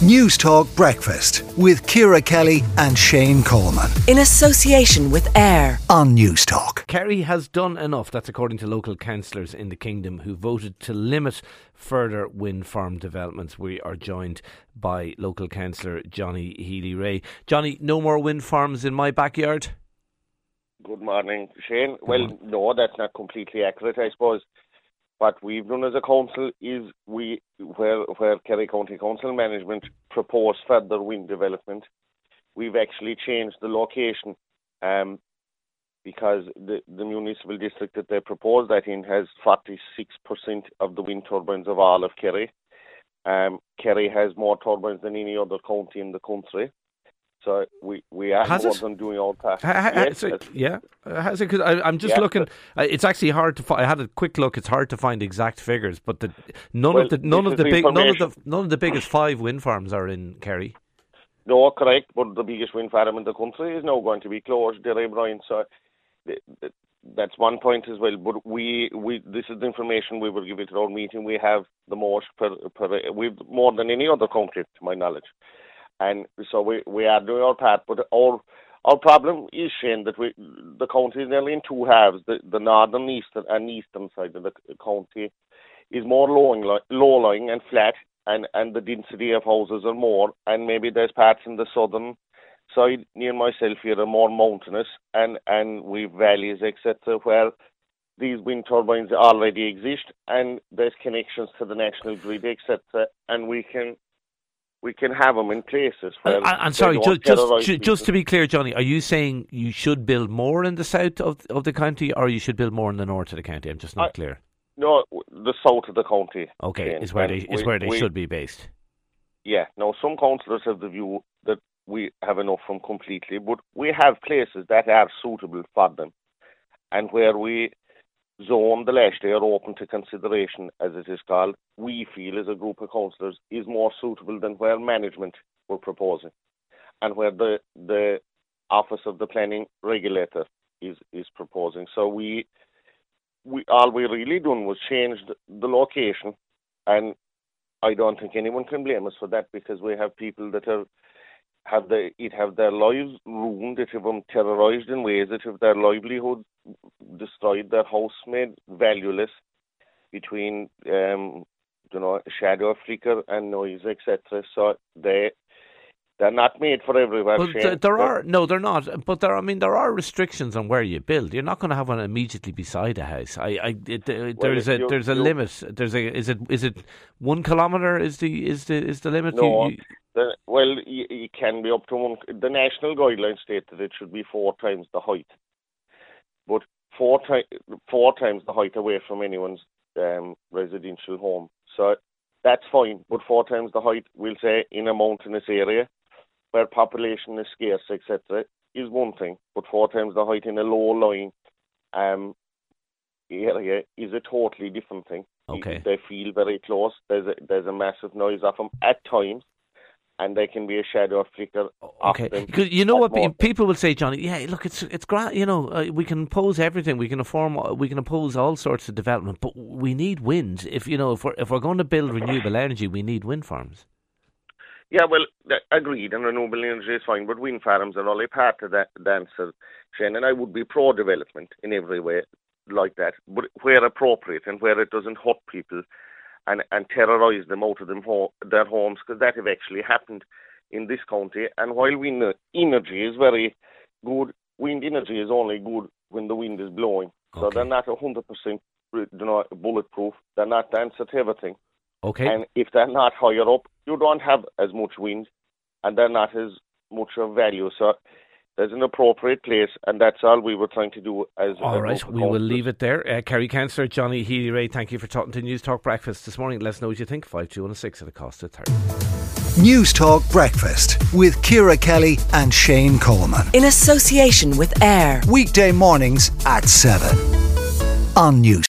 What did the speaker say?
Newstalk Breakfast with Ciara Kelly and Shane Coleman. In association with AIR on Newstalk. Kerry has done enough, that's according to local councillors in the Kingdom who voted to limit further wind farm developments. We are joined by local councillor Johnny Healy-Rae. Johnny, no more wind farms in my backyard? Good morning, Shane. Well, no, that's not completely accurate, I suppose what we've done as a council is we where where Kerry County Council management proposed further wind development, we've actually changed the location um, because the, the municipal district that they proposed that in has 46% of the wind turbines of all of Kerry. Um, Kerry has more turbines than any other county in the country. So we, we are Has it? than doing our part. Ha, ha, yes, so, yeah, Uh, has it? Cause I, I'm just Yeah, looking. Uh, it's actually hard to. Fi- I had a quick look. It's hard to find exact figures, but the, none Well, of the none of the big none of the none of the biggest five wind farms are in Kerry. No, correct, but the biggest wind farm in the country is now going to be closed, Derrybrien. So th- th- that's one point as well. But we, we, this is the information we will give it at our meeting. We have the most per, per we've more than any other country, to my knowledge, and so we we are doing our part. But our our problem is Shane that we the county is nearly in two halves. The the northern eastern and eastern side of the county is more low low lying and flat, and and the density of houses are more, and maybe there's parts in the southern side near myself here are more mountainous, and and we've valleys etc. where these wind turbines already exist, and there's connections to the national grid etc. And we can we can have them in places where. I'm sorry, just just, just to be clear, Johnny, are you saying you should build more in the south of of the county, or you should build more in the north of the county? I'm just not I- clear. no, the south of the county. Okay, is where they is we- where they we- should be based. Yeah. Now, some councillors have the view that we have enough from completely, but we have places that are suitable for them, and where we zone the last are open to consideration, as it is called, we feel as a group of councillors is more suitable than where management were proposing, and where the the office of the planning regulator is is proposing. So we we all we really done was change the, location and I don't think anyone can blame us for that because we have people that are have the it have their lives ruined, it have them terrorised in ways that have their livelihood destroyed, their house made valueless between um you know shadow flicker and noise etc. So they they're not made for everywhere. Well, Shane. there are no, they're not. But there, I mean, there are restrictions on where you build. You're not going to have one immediately beside a house. I, I, it, uh, there's a you- there's a you- limit. There's a is it is it one kilometer is the is the is the limit? No. You- The, well, it can be up to one. The national guidelines state that it should be four times the height, but four times four times the height away from anyone's um, residential home. So that's fine. But four times the height, we'll say, in a mountainous area where population is scarce, etc., is one thing. But four times the height in a low-lying um, area is a totally different thing. Okay. They feel very close. There's a, there's a massive noise of them at times, and they can be a shadow or flicker Okay, because you know what pe- people will say, Johnny. Yeah, look, it's it's grand. You know, uh, we can oppose everything. We can inform. We can oppose all sorts of development, but we need wind. If you know, if we're if we're going to build renewable energy, we need wind farms. Yeah, well, agreed, and renewable energy is fine, but wind farms are only part of that answer, Shane, and I would be pro-development in every way like that, but where appropriate and where it doesn't hurt people and, and terrorise them out of them ho- their homes, because that have actually happened in this county. And while wind uh, energy is very good, wind energy is only good when the wind is blowing. So Okay. they're not 100% uh, you know, bulletproof. They're not the answer to everything. Okay, And if they're not higher up, you don't have as much wind, and they're not as much of value. So there's an appropriate place, and that's all we were trying to do. As all a right, local we will council. leave it there. Uh, Kerry Councillor Johnny Healy-Rae, thank you for talking to Newstalk Breakfast this morning. Let us know what you think. Five two one six at the cost of thirty. Newstalk Breakfast with Ciara Kelly and Shane Coleman. In association with AIR Weekday mornings at 7 on News